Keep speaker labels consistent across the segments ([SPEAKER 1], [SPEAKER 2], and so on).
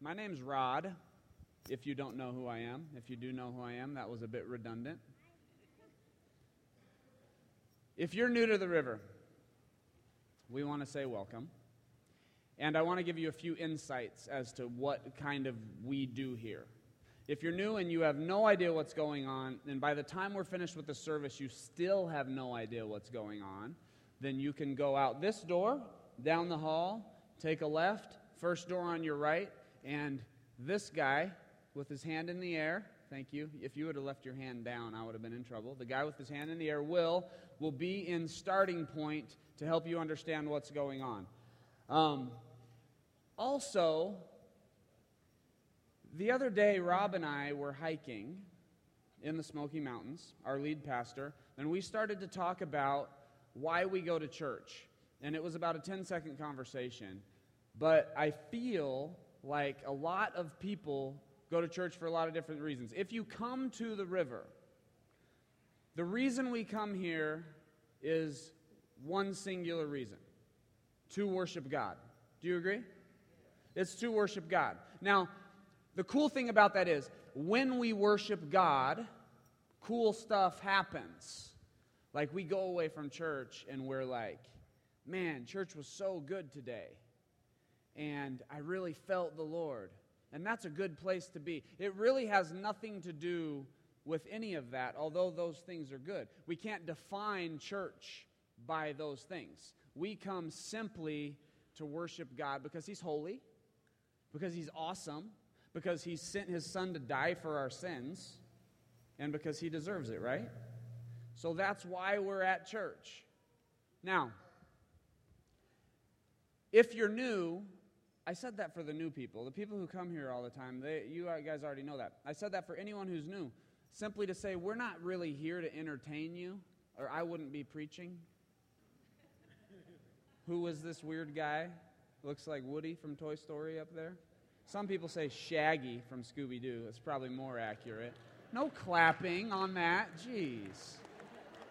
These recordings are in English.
[SPEAKER 1] My name's Rod, if you don't know who I am. If you do know who I am, that was a bit redundant. If you're new to the river, we want to say welcome. And I want to give you a few insights as to what kind of we do here. If you're new and you have no idea what's going on, and by the time we're finished with the service, you still have no idea what's going on, then you can go out this door, down the hall, take a left, first door on your right, and this guy with his hand in the air, thank you. If you would have left your hand down, I would have been in trouble. The guy with his hand in the air, Will, will be in starting point to help you understand what's going on. Um, also, the other day, Rob and I were hiking in the Smoky Mountains, our lead pastor, and we started to talk about why we go to church. And it was about a 10 second conversation. But I feel like a lot of people go to church for a lot of different reasons. If you come to the river, the reason we come here is one singular reason to worship God. Do you agree? It's to worship God. Now, the cool thing about that is when we worship God, cool stuff happens. Like we go away from church and we're like, man, church was so good today and I really felt the Lord. And that's a good place to be. It really has nothing to do with any of that, although those things are good. We can't define church by those things. We come simply to worship God because He's holy, because He's awesome, because He sent His Son to die for our sins, and because He deserves it, right? So that's why we're at church. Now, if you're new, I said that for the new people. The people who come here all the time, they, you uh, guys already know that. I said that for anyone who's new, simply to say, we're not really here to entertain you, or I wouldn't be preaching. Who was this weird guy? Looks like Woody from Toy Story up there. Some people say Shaggy from Scooby Doo. It's probably more accurate. No clapping on that. Jeez.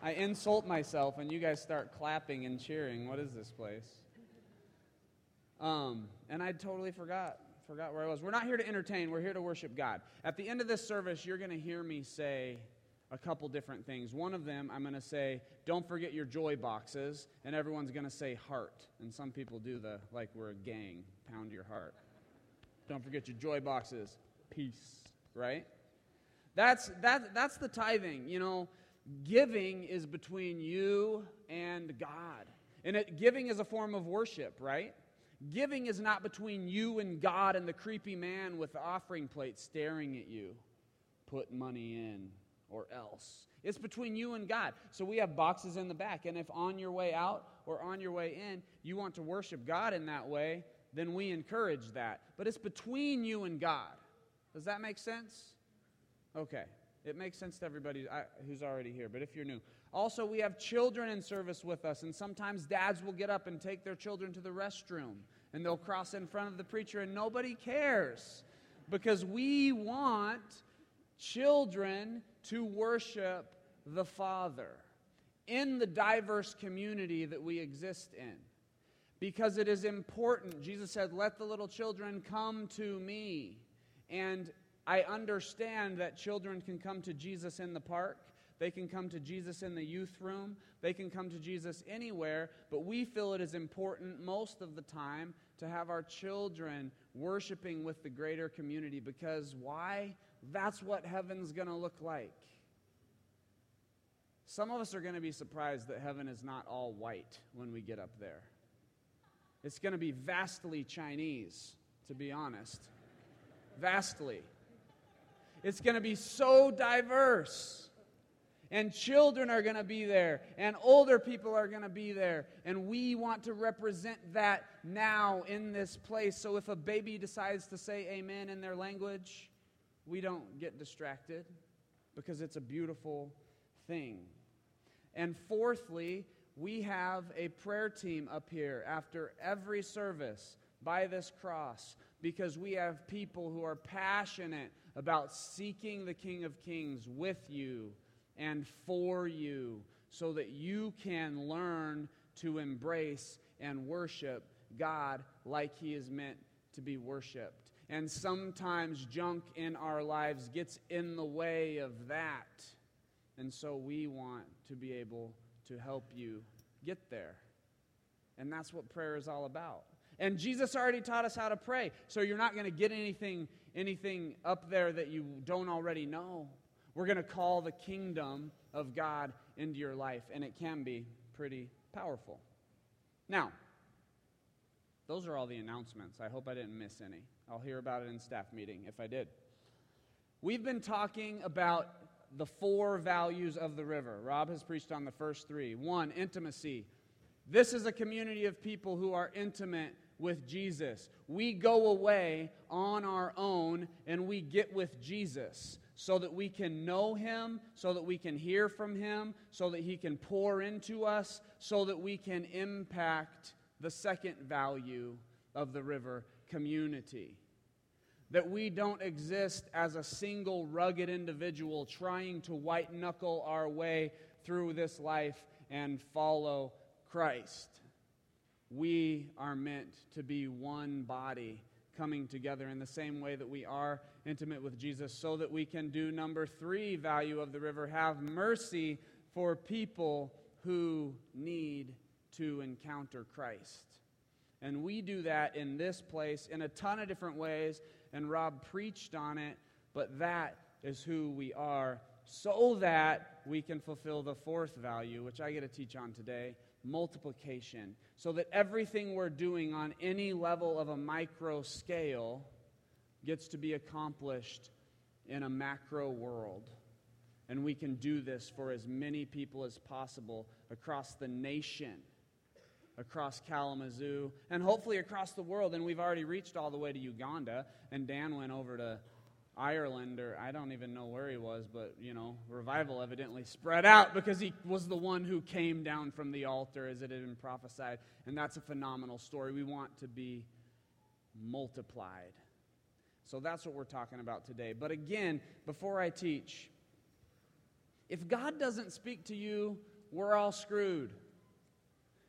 [SPEAKER 1] I insult myself and you guys start clapping and cheering. What is this place? Um, and I totally forgot forgot where I was. We're not here to entertain, we're here to worship God. At the end of this service, you're going to hear me say a couple different things. One of them, I'm going to say, don't forget your joy boxes, and everyone's going to say heart. And some people do the, like we're a gang, pound your heart. Don't forget your joy boxes, peace, right? That's, that, that's the tithing. You know, giving is between you and God. And it, giving is a form of worship, right? Giving is not between you and God and the creepy man with the offering plate staring at you. Put money in or else. It's between you and God. So we have boxes in the back. And if on your way out or on your way in, you want to worship God in that way, then we encourage that. But it's between you and God. Does that make sense? Okay. It makes sense to everybody uh, who's already here, but if you're new. Also, we have children in service with us, and sometimes dads will get up and take their children to the restroom, and they'll cross in front of the preacher, and nobody cares because we want children to worship the Father in the diverse community that we exist in. Because it is important. Jesus said, Let the little children come to me. And I understand that children can come to Jesus in the park. They can come to Jesus in the youth room. They can come to Jesus anywhere. But we feel it is important most of the time to have our children worshiping with the greater community because why? That's what heaven's going to look like. Some of us are going to be surprised that heaven is not all white when we get up there. It's going to be vastly Chinese, to be honest. Vastly. It's going to be so diverse. And children are going to be there, and older people are going to be there. And we want to represent that now in this place. So if a baby decides to say amen in their language, we don't get distracted because it's a beautiful thing. And fourthly, we have a prayer team up here after every service by this cross because we have people who are passionate about seeking the King of Kings with you and for you so that you can learn to embrace and worship God like He is meant to be worshiped. And sometimes junk in our lives gets in the way of that. And so we want to be able to help you get there. And that's what prayer is all about. And Jesus already taught us how to pray. So you're not going to get anything anything up there that you don't already know. We're going to call the kingdom of God into your life and it can be pretty powerful. Now, those are all the announcements. I hope I didn't miss any. I'll hear about it in staff meeting if I did. We've been talking about the four values of the river. Rob has preached on the first three. One, intimacy. This is a community of people who are intimate with Jesus. We go away on our own and we get with Jesus so that we can know him, so that we can hear from him, so that he can pour into us, so that we can impact the second value of the river community. That we don't exist as a single rugged individual trying to white knuckle our way through this life and follow Christ. We are meant to be one body coming together in the same way that we are intimate with Jesus, so that we can do number three value of the river have mercy for people who need to encounter Christ. And we do that in this place in a ton of different ways, and Rob preached on it, but that is who we are so that we can fulfill the fourth value, which I get to teach on today multiplication. So that everything we're doing on any level of a micro scale gets to be accomplished in a macro world. And we can do this for as many people as possible across the nation across Kalamazoo, and hopefully across the world. And we've already reached all the way to Uganda, and Dan went over to Ireland, or I don't even know where he was, but, you know, revival evidently spread out because he was the one who came down from the altar as it had been prophesied. And that's a phenomenal story. We want to be multiplied. So that's what we're talking about today. But again, before I teach, if God doesn't speak to you, we're all screwed.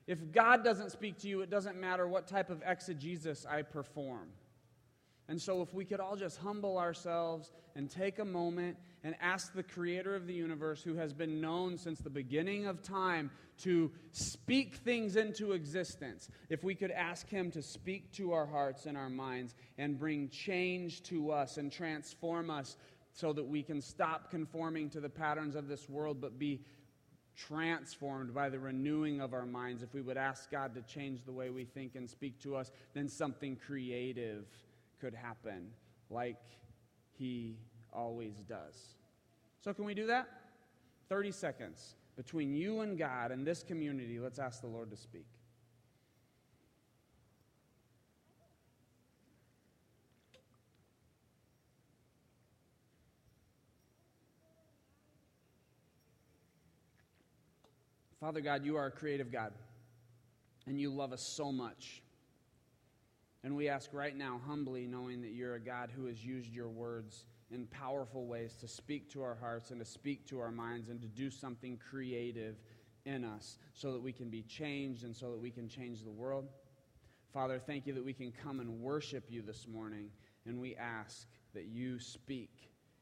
[SPEAKER 1] If God doesn't speak to you, it doesn't matter what type of exegesis I perform. And so, if we could all just humble ourselves and take a moment and ask the creator of the universe, who has been known since the beginning of time, to speak things into existence, if we could ask him to speak to our hearts and our minds and bring change to us and transform us so that we can stop conforming to the patterns of this world but be transformed by the renewing of our minds, if we would ask God to change the way we think and speak to us, then something creative could happen like He always does. So, can we do that? 30 seconds between you and God and this community. Let's ask the Lord to speak. Father God, you are a creative God, and you love us so much. And we ask right now, humbly, knowing that you're a God who has used your words in powerful ways to speak to our hearts and to speak to our minds and to do something creative in us so that we can be changed and so that we can change the world. Father, thank you that we can come and worship you this morning, and we ask that you speak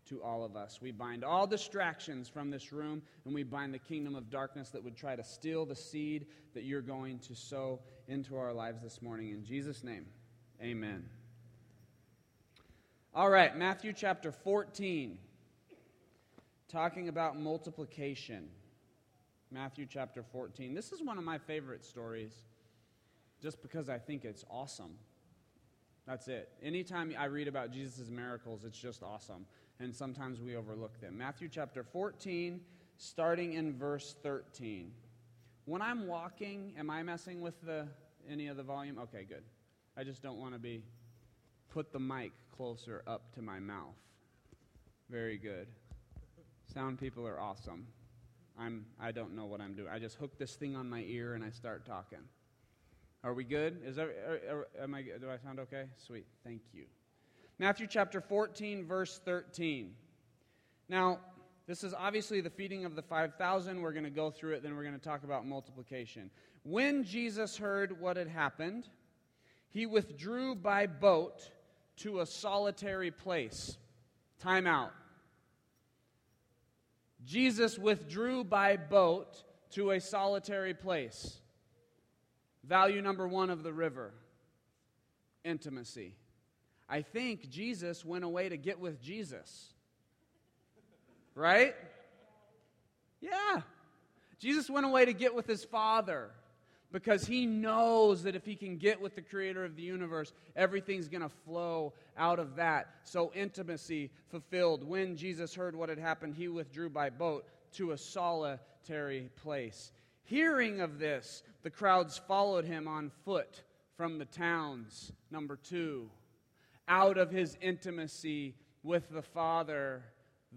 [SPEAKER 1] to all of us. We bind all distractions from this room, and we bind the kingdom of darkness that would try to steal the seed that you're going to sow into our lives this morning. In Jesus' name, amen. All right, Matthew chapter 14, talking about multiplication. Matthew chapter 14. This is one of my favorite stories just because I think it's awesome. That's it. Anytime I read about Jesus' miracles, it's just awesome and sometimes we overlook them. Matthew chapter 14, starting in verse 13. When I'm walking, am I messing with the any of the volume? Okay, good. I just don't want to be put the mic closer up to my mouth. Very good. Sound people are awesome. I'm I don't know what I'm doing. I just hook this thing on my ear and I start talking. Are we good? Is that, are, are, am I do I sound okay? Sweet. Thank you. Matthew chapter 14, verse 13. Now, this is obviously the feeding of the 5,000. We're going to go through it, then we're going to talk about multiplication. When Jesus heard what had happened, he withdrew by boat to a solitary place. Time out. Jesus withdrew by boat to a solitary place. Value number one of the river intimacy. I think Jesus went away to get with Jesus. Right? Yeah. Jesus went away to get with his Father because he knows that if he can get with the creator of the universe, everything's going to flow out of that. So, intimacy fulfilled. When Jesus heard what had happened, he withdrew by boat to a solitary place. Hearing of this, the crowds followed him on foot from the towns. Number two, out of his intimacy with the Father,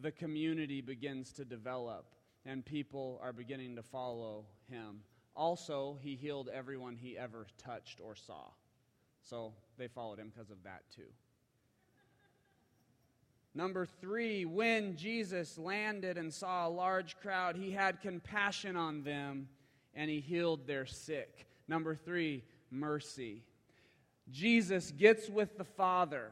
[SPEAKER 1] the community begins to develop and people are beginning to follow him. Also, he healed everyone he ever touched or saw. So they followed him because of that too. Number three, when Jesus landed and saw a large crowd, he had compassion on them and he healed their sick. Number three, mercy. Jesus gets with the Father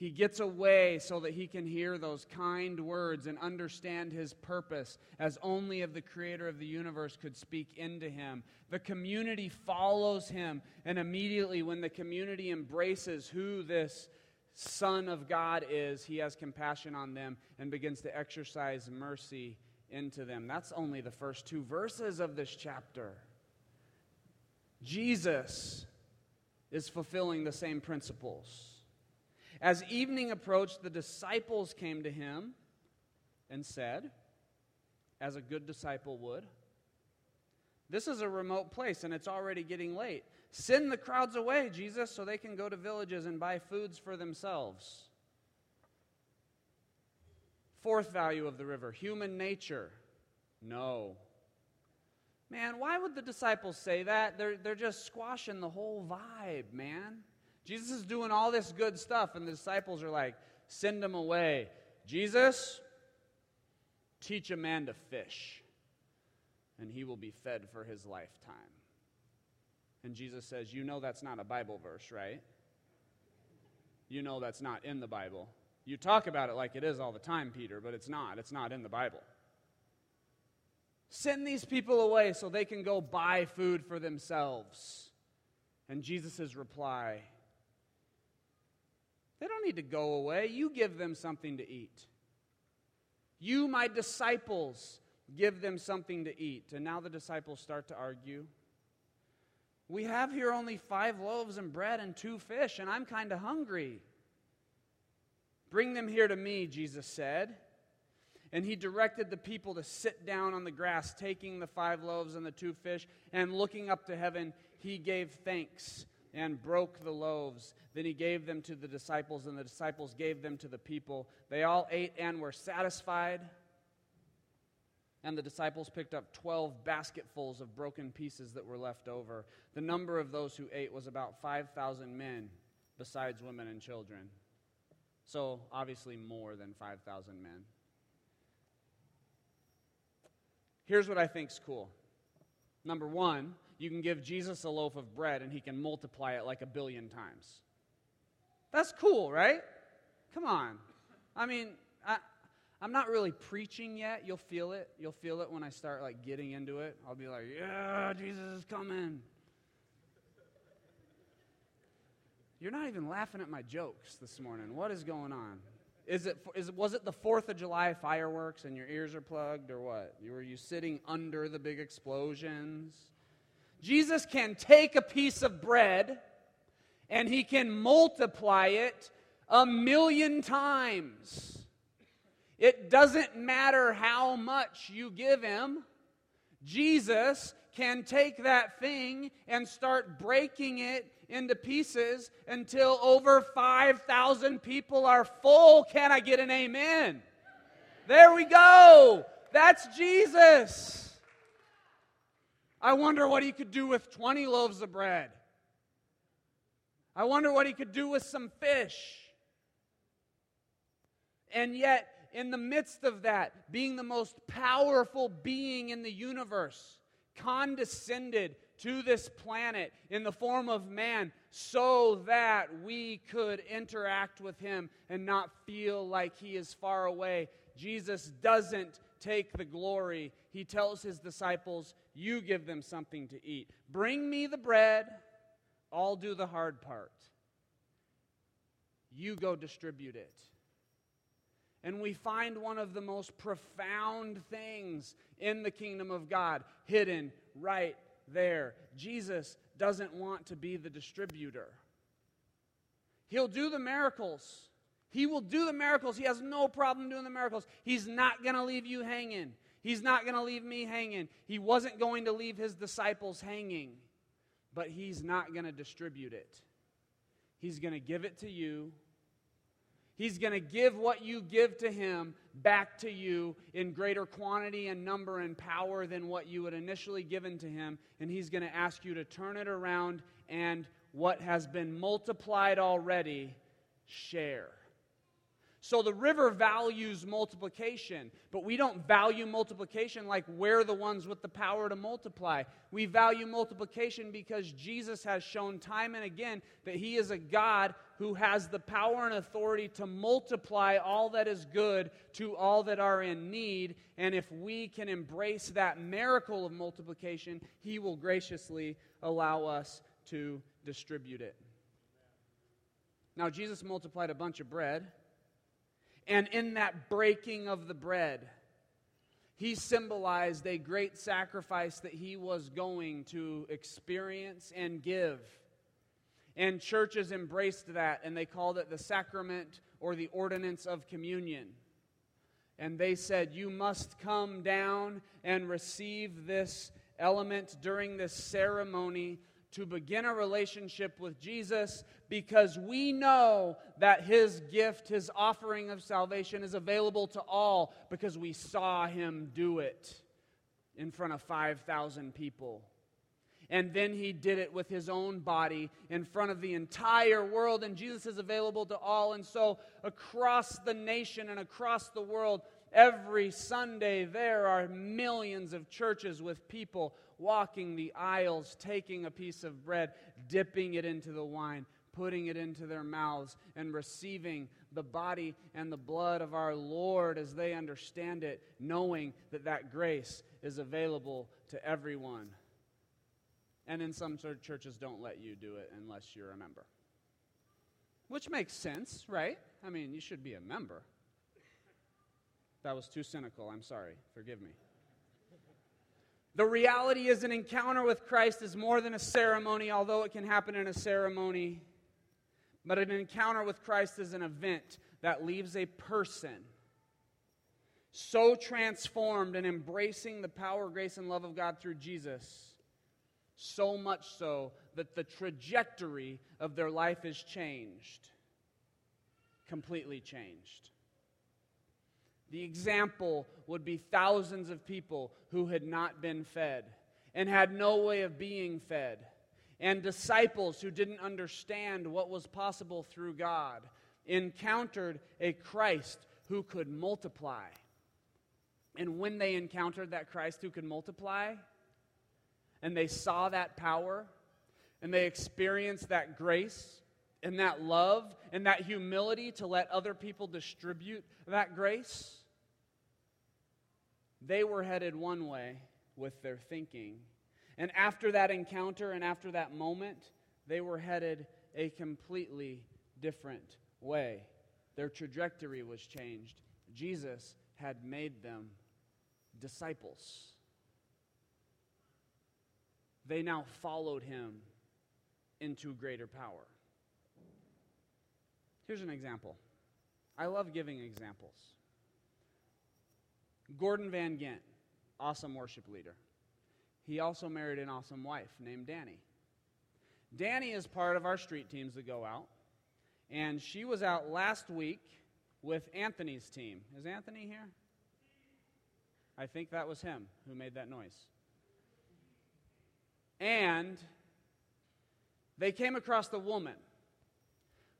[SPEAKER 1] he gets away so that he can hear those kind words and understand his purpose as only of the creator of the universe could speak into him. The community follows him, and immediately, when the community embraces who this Son of God is, he has compassion on them and begins to exercise mercy into them. That's only the first two verses of this chapter. Jesus is fulfilling the same principles. As evening approached, the disciples came to him and said, as a good disciple would, This is a remote place and it's already getting late. Send the crowds away, Jesus, so they can go to villages and buy foods for themselves. Fourth value of the river human nature. No. Man, why would the disciples say that? They're, they're just squashing the whole vibe, man. Jesus is doing all this good stuff, and the disciples are like, send him away. Jesus, teach a man to fish, and he will be fed for his lifetime. And Jesus says, You know that's not a Bible verse, right? You know that's not in the Bible. You talk about it like it is all the time, Peter, but it's not. It's not in the Bible. Send these people away so they can go buy food for themselves. And Jesus' reply they don't need to go away. You give them something to eat. You, my disciples, give them something to eat. And now the disciples start to argue. We have here only five loaves and bread and two fish, and I'm kind of hungry. Bring them here to me, Jesus said. And he directed the people to sit down on the grass, taking the five loaves and the two fish, and looking up to heaven, he gave thanks and broke the loaves. Then he gave them to the disciples, and the disciples gave them to the people. They all ate and were satisfied. And the disciples picked up 12 basketfuls of broken pieces that were left over. The number of those who ate was about 5,000 men, besides women and children. So, obviously, more than 5,000 men. Here's what I think's cool. Number one, you can give Jesus a loaf of bread and he can multiply it like a billion times. That's cool, right? Come on. I mean, I, I'm not really preaching yet. You'll feel it. You'll feel it when I start like getting into it. I'll be like, "Yeah, Jesus is coming." You're not even laughing at my jokes this morning. What is going on? Is it, is, was it the 4th of July fireworks and your ears are plugged or what? Were you sitting under the big explosions? Jesus can take a piece of bread and he can multiply it a million times. It doesn't matter how much you give him, Jesus can take that thing and start breaking it into pieces until over 5,000 people are full. Can I get an amen? There we go. That's Jesus. I wonder what he could do with 20 loaves of bread. I wonder what he could do with some fish. And yet, in the midst of that, being the most powerful being in the universe, condescended to this planet in the form of man so that we could interact with him and not feel like he is far away. Jesus doesn't take the glory. He tells his disciples, You give them something to eat. Bring me the bread, I'll do the hard part. You go distribute it. And we find one of the most profound things in the kingdom of God hidden right there. Jesus doesn't want to be the distributor. He'll do the miracles. He will do the miracles. He has no problem doing the miracles. He's not going to leave you hanging. He's not going to leave me hanging. He wasn't going to leave his disciples hanging, but he's not going to distribute it. He's going to give it to you He's going to give what you give to him back to you in greater quantity and number and power than what you had initially given to him. And he's going to ask you to turn it around and what has been multiplied already, share. So the river values multiplication, but we don't value multiplication like we're the ones with the power to multiply. We value multiplication because Jesus has shown time and again that he is a God who has the power and authority to multiply all that is good to all that are in need. And if we can embrace that miracle of multiplication, he will graciously allow us to distribute it. Now, Jesus multiplied a bunch of bread. And in that breaking of the bread, he symbolized a great sacrifice that he was going to experience and give. And churches embraced that and they called it the sacrament or the ordinance of communion. And they said, You must come down and receive this element during this ceremony to begin a relationship with Jesus because we know that his gift, his offering of salvation, is available to all because we saw him do it in front of 5,000 people. And then he did it with his own body in front of the entire world, and Jesus is available to all. And so, across the nation and across the world, every Sunday there are millions of churches with people walking the aisles, taking a piece of bread, dipping it into the wine, putting it into their mouths, and receiving the body and the blood of our Lord as they understand it, knowing that that grace is available to everyone. And in some churches, don't let you do it unless you're a member. Which makes sense, right? I mean, you should be a member. That was too cynical. I'm sorry. Forgive me. The reality is, an encounter with Christ is more than a ceremony, although it can happen in a ceremony. But an encounter with Christ is an event that leaves a person so transformed and embracing the power, grace, and love of God through Jesus, so much so that the trajectory of their life is changed. Completely changed. The example would be thousands of people who had not been fed and had no way of being fed, and disciples who didn't understand what was possible through God encountered a Christ who could multiply. And when they encountered that Christ who could multiply, and they saw that power, and they experienced that grace, and that love, and that humility to let other people distribute that grace, they were headed one way with their thinking. And after that encounter and after that moment, they were headed a completely different way. Their trajectory was changed. Jesus had made them disciples. They now followed him into greater power. Here's an example. I love giving examples. Gordon Van Gent, awesome worship leader. He also married an awesome wife named Danny. Danny is part of our street teams that go out, and she was out last week with Anthony's team. Is Anthony here? I think that was him who made that noise. And they came across the woman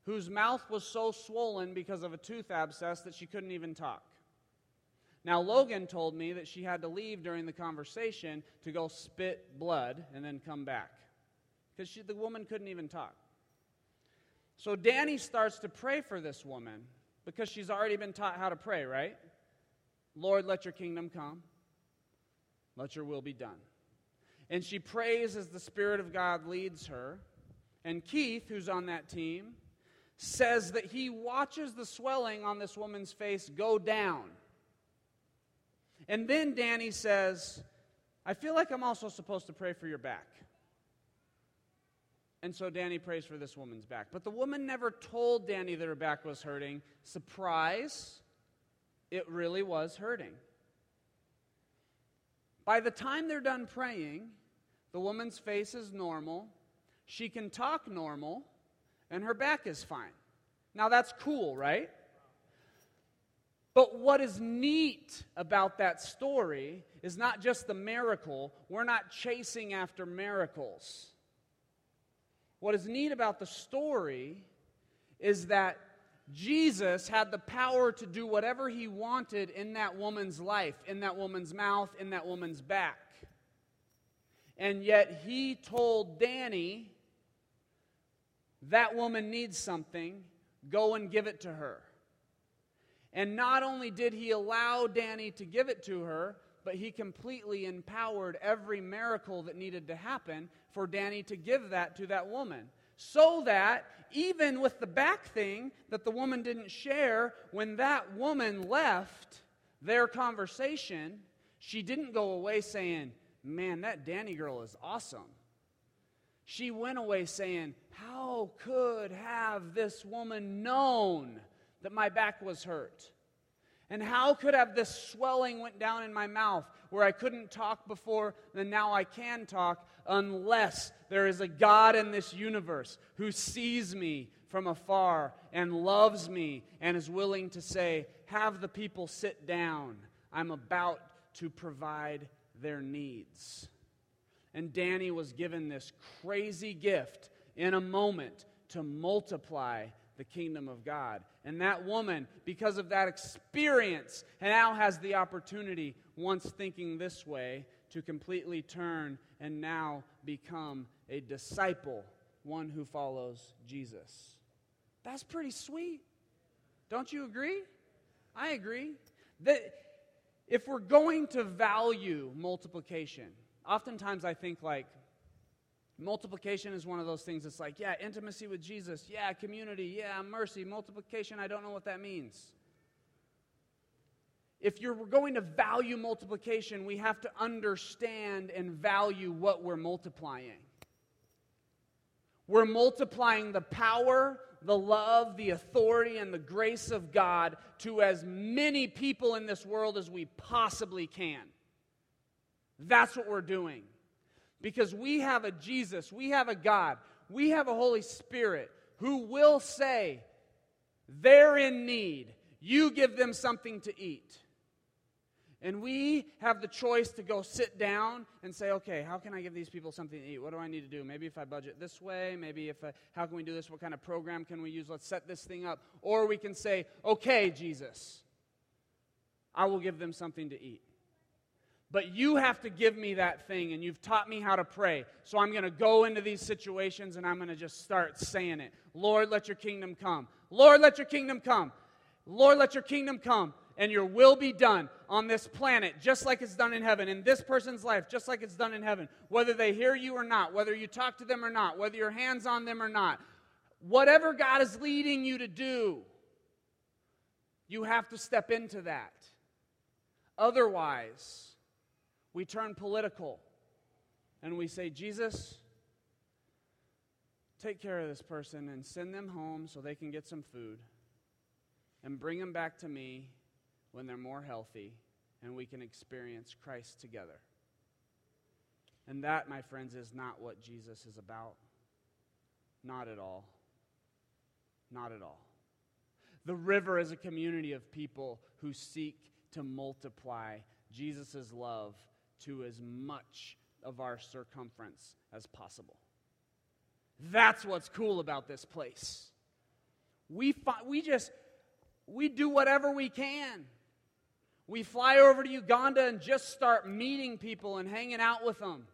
[SPEAKER 1] whose mouth was so swollen because of a tooth abscess that she couldn't even talk. Now, Logan told me that she had to leave during the conversation to go spit blood and then come back because the woman couldn't even talk. So Danny starts to pray for this woman because she's already been taught how to pray, right? Lord, let your kingdom come, let your will be done. And she prays as the Spirit of God leads her. And Keith, who's on that team, says that he watches the swelling on this woman's face go down. And then Danny says, I feel like I'm also supposed to pray for your back. And so Danny prays for this woman's back. But the woman never told Danny that her back was hurting. Surprise, it really was hurting. By the time they're done praying, the woman's face is normal, she can talk normal, and her back is fine. Now that's cool, right? But what is neat about that story is not just the miracle. We're not chasing after miracles. What is neat about the story is that Jesus had the power to do whatever he wanted in that woman's life, in that woman's mouth, in that woman's back. And yet he told Danny, that woman needs something, go and give it to her. And not only did he allow Danny to give it to her, but he completely empowered every miracle that needed to happen for Danny to give that to that woman. So that even with the back thing that the woman didn't share, when that woman left their conversation, she didn't go away saying, Man, that Danny girl is awesome. She went away saying, How could have this woman known that my back was hurt? And how could have this swelling went down in my mouth where I couldn't talk before, and now I can talk, unless there is a God in this universe who sees me from afar and loves me and is willing to say, Have the people sit down. I'm about to provide their needs. And Danny was given this crazy gift in a moment to multiply the kingdom of God. And that woman, because of that experience, now has the opportunity, once thinking this way, to completely turn and now become a disciple, one who follows Jesus. That's pretty sweet. Don't you agree? I agree. That if we're going to value multiplication, oftentimes I think like, Multiplication is one of those things that's like, yeah, intimacy with Jesus, yeah, community, yeah, mercy. Multiplication, I don't know what that means. If you're going to value multiplication, we have to understand and value what we're multiplying. We're multiplying the power, the love, the authority, and the grace of God to as many people in this world as we possibly can. That's what we're doing. Because we have a Jesus, we have a God, we have a Holy Spirit who will say, they're in need. You give them something to eat. And we have the choice to go sit down and say, okay, how can I give these people something to eat? What do I need to do? Maybe if I budget this way, maybe if I, how can we do this? What kind of program can we use? Let's set this thing up. Or we can say, okay, Jesus, I will give them something to eat. But you have to give me that thing, and you've taught me how to pray. So I'm going to go into these situations and I'm going to just start saying it. Lord, let your kingdom come. Lord, let your kingdom come. Lord, let your kingdom come, and your will be done on this planet, just like it's done in heaven, in this person's life, just like it's done in heaven. Whether they hear you or not, whether you talk to them or not, whether your hands on them or not, whatever God is leading you to do, you have to step into that. Otherwise, we turn political and we say, Jesus, take care of this person and send them home so they can get some food and bring them back to me when they're more healthy and we can experience Christ together. And that, my friends, is not what Jesus is about. Not at all. Not at all. The river is a community of people who seek to multiply Jesus' love to as much of our circumference as possible. That's what's cool about this place. We, fi- we just, we do whatever we can. We fly over to Uganda and just start meeting people and hanging out with them.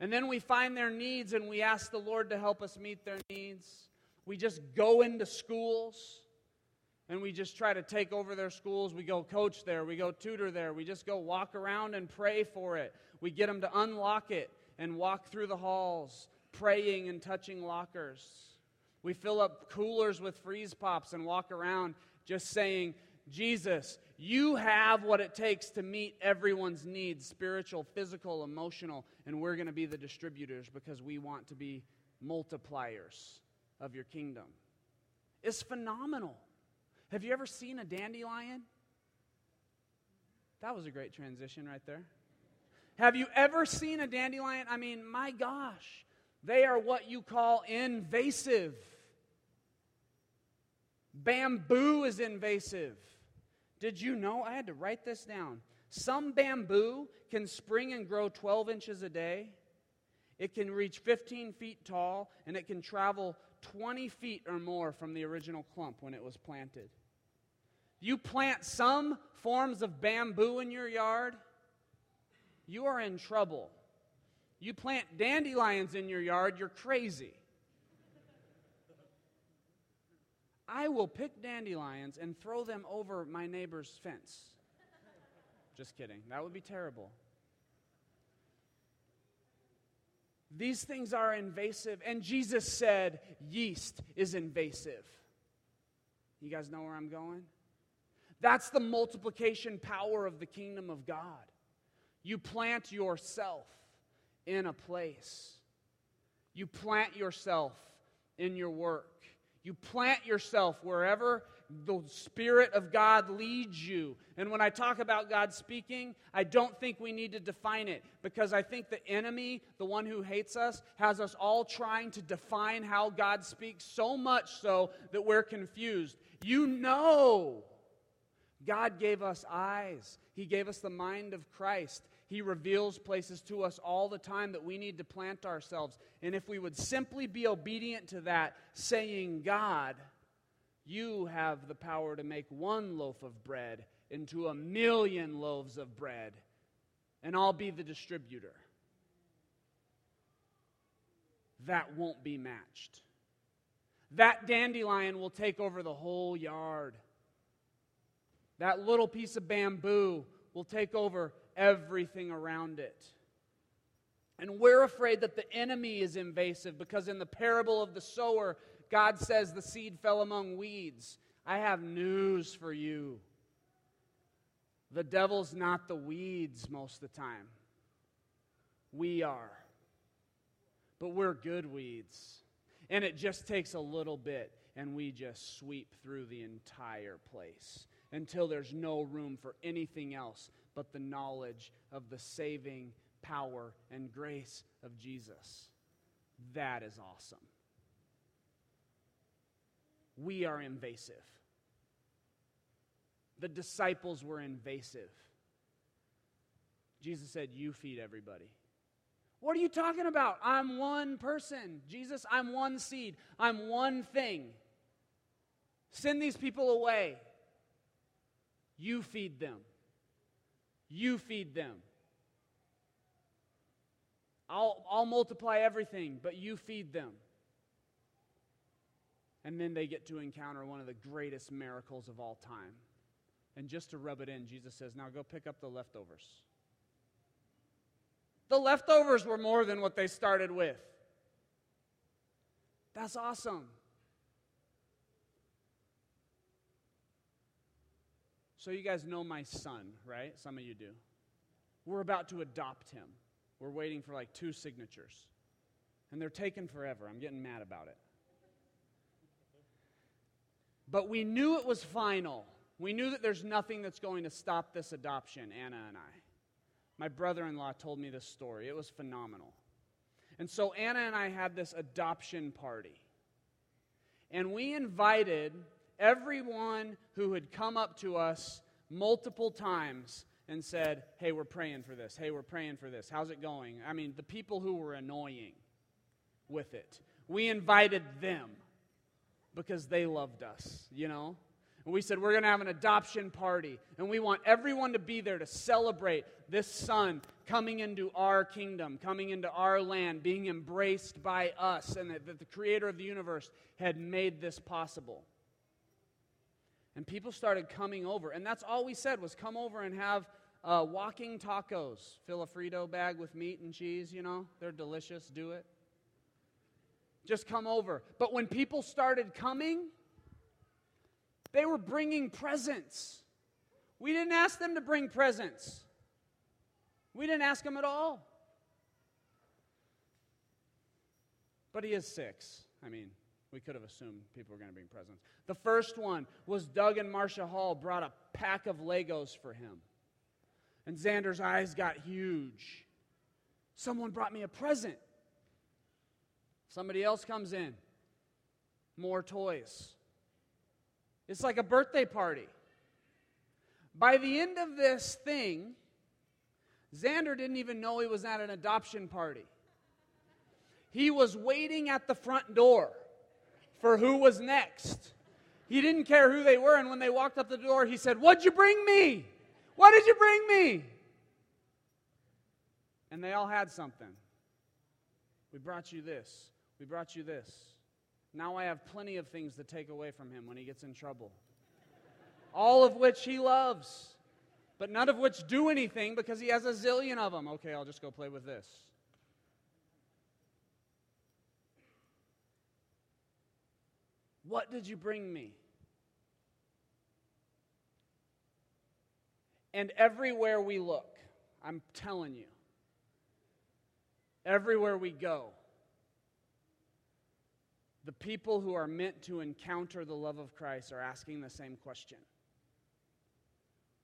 [SPEAKER 1] And then we find their needs and we ask the Lord to help us meet their needs. We just go into schools and we just try to take over their schools. We go coach there, we go tutor there, we just go walk around and pray for it. We get them to unlock it and walk through the halls, praying and touching lockers. We fill up coolers with freeze pops and walk around just saying, Jesus, you have what it takes to meet everyone's needs spiritual, physical, emotional, and we're going to be the distributors because we want to be multipliers of your kingdom. It's phenomenal. Have you ever seen a dandelion? That was a great transition right there. Have you ever seen a dandelion? I mean, my gosh, they are what you call invasive. Bamboo is invasive. Did you know? I had to write this down. Some bamboo can spring and grow 12 inches a day. It can reach 15 feet tall, and it can travel 20 feet or more from the original clump when it was planted. You plant some forms of bamboo in your yard, you are in trouble. You plant dandelions in your yard, you're crazy. I will pick dandelions and throw them over my neighbor's fence. Just kidding. That would be terrible. These things are invasive, and Jesus said yeast is invasive. You guys know where I'm going? That's the multiplication power of the kingdom of God. You plant yourself in a place, you plant yourself in your work. You plant yourself wherever the Spirit of God leads you. And when I talk about God speaking, I don't think we need to define it because I think the enemy, the one who hates us, has us all trying to define how God speaks so much so that we're confused. You know, God gave us eyes, He gave us the mind of Christ. He reveals places to us all the time that we need to plant ourselves. And if we would simply be obedient to that, saying, God, you have the power to make one loaf of bread into a million loaves of bread, and I'll be the distributor. That won't be matched. That dandelion will take over the whole yard. That little piece of bamboo will take over everything around it. And we're afraid that the enemy is invasive because in the parable of the sower, God says the seed fell among weeds. I have news for you. The devil's not the weeds most of the time. We are. But we're good weeds. And it just takes a little bit, and we just sweep through the entire place until there's no room for anything else but the knowledge of the saving power and grace of Jesus. That is awesome. We are invasive. The disciples were invasive. Jesus said, You feed everybody. What are you talking about? I'm one person. Jesus, I'm one seed. I'm one thing. Send these people away. You feed them. You feed them. I'll, I'll multiply everything, but you feed them. And then they get to encounter one of the greatest miracles of all time. And just to rub it in, Jesus says, Now go pick up the leftovers. The leftovers were more than what they started with. That's awesome. So, you guys know my son, right? Some of you do. We're about to adopt him. We're waiting for like two signatures. And they're taking forever. I'm getting mad about it. But we knew it was final. We knew that there's nothing that's going to stop this adoption, Anna and I. My brother in law told me this story. It was phenomenal. And so Anna and I had this adoption party. And we invited everyone who had come up to us multiple times and said, Hey, we're praying for this. Hey, we're praying for this. How's it going? I mean, the people who were annoying with it, we invited them because they loved us, you know? And we said, We're going to have an adoption party. And we want everyone to be there to celebrate this son coming into our kingdom, coming into our land, being embraced by us, and that, that the creator of the universe had made this possible. And people started coming over. And that's all we said was come over and have uh, walking tacos. Fill a Frito bag with meat and cheese, you know. They're delicious. Do it. Just come over. But when people started coming, they were bringing presents. We didn't ask them to bring presents. We didn't ask them at all. But he is six. I mean, we could have assumed people were going to bring presents. The first one was Doug and Marcia Hall brought a pack of Legos for him. And Xander's eyes got huge. Someone brought me a present. Somebody else comes in. More toys. It's like a birthday party. By the end of this thing, Xander didn't even know he was at an adoption party. He was waiting at the front door for who was next. He didn't care who they were, and when they walked up the door, he said, What'd you bring me? What did you bring me? And they all had something. We brought you this. We brought you this. Now I have plenty of things to take away from him when he gets in trouble. All of which he loves, but none of which do anything because he has a zillion of them. Okay, I'll just go play with this. What did you bring me? And everywhere we look, I'm telling you, everywhere we go, the people who are meant to encounter the love of Christ are asking the same question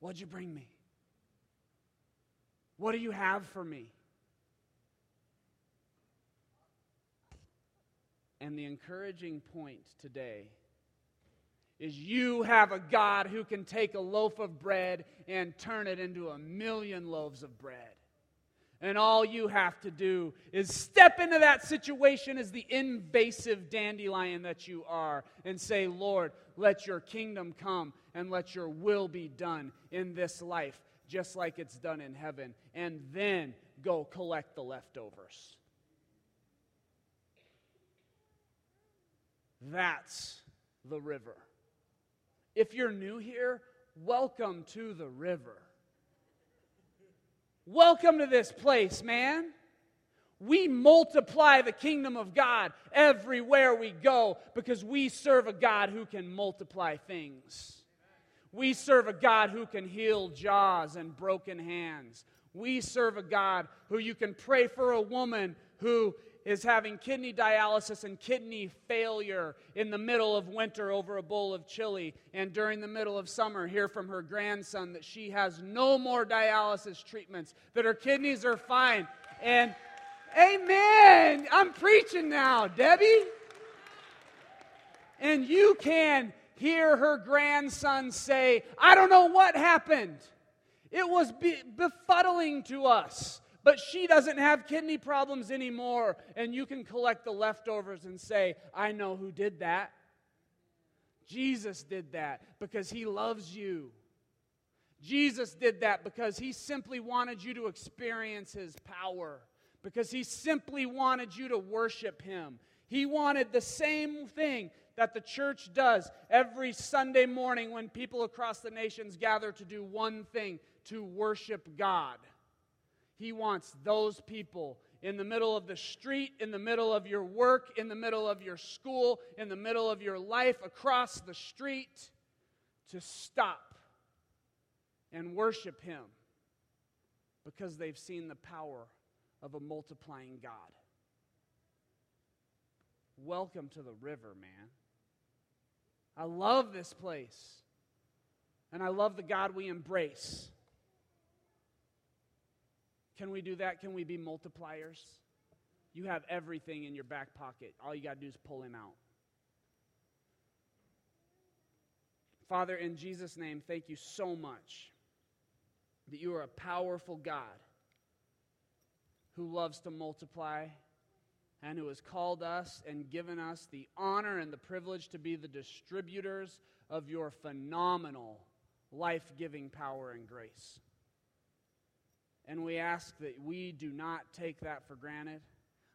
[SPEAKER 1] What'd you bring me? What do you have for me? And the encouraging point today is you have a God who can take a loaf of bread and turn it into a million loaves of bread. And all you have to do is step into that situation as the invasive dandelion that you are and say, Lord, let your kingdom come and let your will be done in this life, just like it's done in heaven. And then go collect the leftovers. That's the river. If you're new here, welcome to the river. Welcome to this place, man. We multiply the kingdom of God everywhere we go because we serve a God who can multiply things. We serve a God who can heal jaws and broken hands. We serve a God who you can pray for a woman who is having kidney dialysis and kidney failure in the middle of winter over a bowl of chili, and during the middle of summer, hear from her grandson that she has no more dialysis treatments, that her kidneys are fine. And amen, I'm preaching now, Debbie. And you can hear her grandson say, I don't know what happened. It was be- befuddling to us but she doesn't have kidney problems anymore. And you can collect the leftovers and say, I know who did that. Jesus did that because he loves you. Jesus did that because he simply wanted you to experience his power, because he simply wanted you to worship him. He wanted the same thing that the church does every Sunday morning when people across the nations gather to do one thing to worship God. He wants those people in the middle of the street, in the middle of your work, in the middle of your school, in the middle of your life, across the street, to stop and worship Him because they've seen the power of a multiplying God. Welcome to the river, man. I love this place. And I love the God we embrace. Can we do that? Can we be multipliers? You have everything in your back pocket. All you got to do is pull him out. Father, in Jesus' name, thank you so much that you are a powerful God who loves to multiply and who has called us and given us the honor and the privilege to be the distributors of your phenomenal, life giving power and grace. And we ask that we do not take that for granted,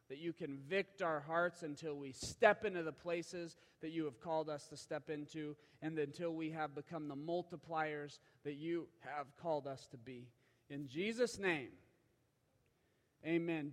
[SPEAKER 1] that you convict our hearts until we step into the places that you have called us to step into, and until we have become the multipliers that you have called us to be. In Jesus' name, amen.